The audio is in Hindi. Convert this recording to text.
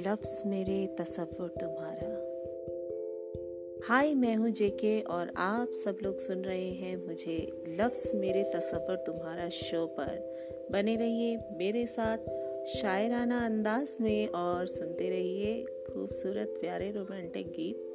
लफ्स मेरे तसव्वुर तुम्हारा। हाय, मैं हूँ जेके और आप सब लोग सुन रहे हैं मुझे लफ्स मेरे तसव्वुर तुम्हारा शो पर। बने रहिए मेरे साथ शायराना अंदाज में और सुनते रहिए खूबसूरत प्यारे रोमांटिक गीत।